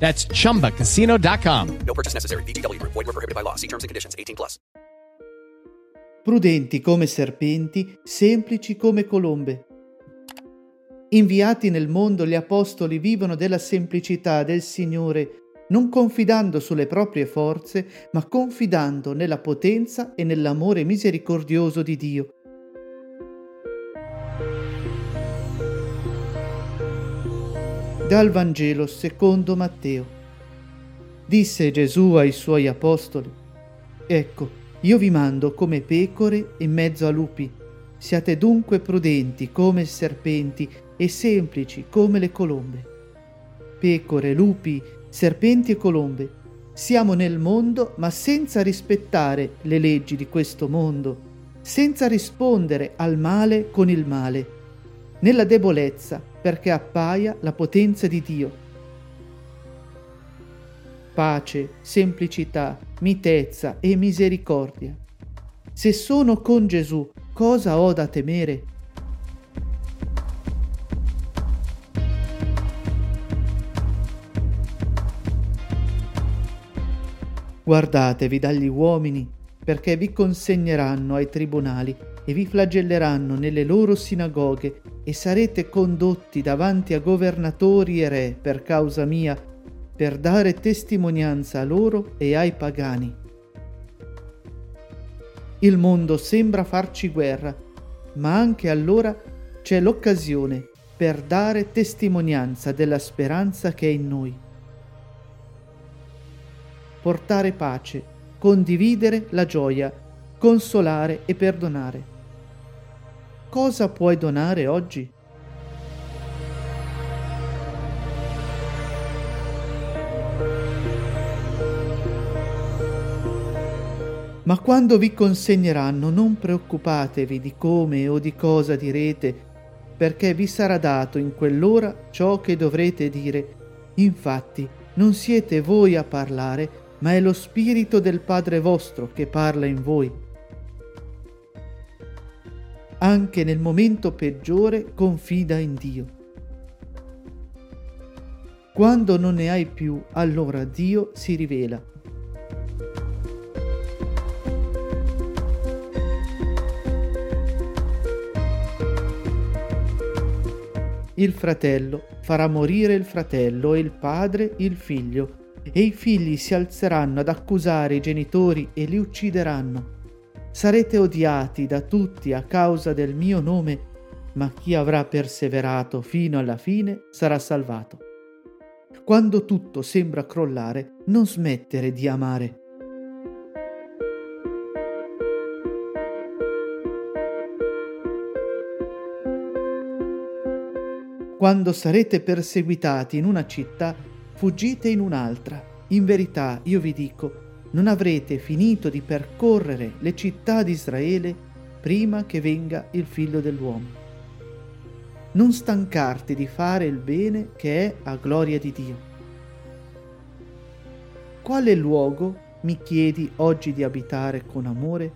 That's chumbacasino.com. No purchase necessary. Group. Void were prohibited by law. See terms and conditions. 18 plus. Prudenti come serpenti, semplici come colombe. Inviati nel mondo, gli apostoli vivono della semplicità del Signore, non confidando sulle proprie forze, ma confidando nella potenza e nell'amore misericordioso di Dio. Dal Vangelo secondo Matteo. Disse Gesù ai suoi apostoli, Ecco, io vi mando come pecore in mezzo a lupi. Siate dunque prudenti come serpenti e semplici come le colombe. Pecore, lupi, serpenti e colombe. Siamo nel mondo, ma senza rispettare le leggi di questo mondo, senza rispondere al male con il male, nella debolezza perché appaia la potenza di Dio. Pace, semplicità, mitezza e misericordia. Se sono con Gesù, cosa ho da temere? Guardatevi dagli uomini, perché vi consegneranno ai tribunali e vi flagelleranno nelle loro sinagoghe e sarete condotti davanti a governatori e re per causa mia, per dare testimonianza a loro e ai pagani. Il mondo sembra farci guerra, ma anche allora c'è l'occasione per dare testimonianza della speranza che è in noi. Portare pace, condividere la gioia, consolare e perdonare. Cosa puoi donare oggi? Ma quando vi consegneranno non preoccupatevi di come o di cosa direte, perché vi sarà dato in quell'ora ciò che dovrete dire. Infatti, non siete voi a parlare, ma è lo Spirito del Padre vostro che parla in voi. Anche nel momento peggiore confida in Dio. Quando non ne hai più, allora Dio si rivela. Il fratello farà morire il fratello e il padre il figlio, e i figli si alzeranno ad accusare i genitori e li uccideranno. Sarete odiati da tutti a causa del mio nome, ma chi avrà perseverato fino alla fine sarà salvato. Quando tutto sembra crollare, non smettere di amare. Quando sarete perseguitati in una città, fuggite in un'altra. In verità, io vi dico, non avrete finito di percorrere le città di Israele prima che venga il figlio dell'uomo. Non stancarti di fare il bene che è a gloria di Dio. Quale luogo mi chiedi oggi di abitare con amore?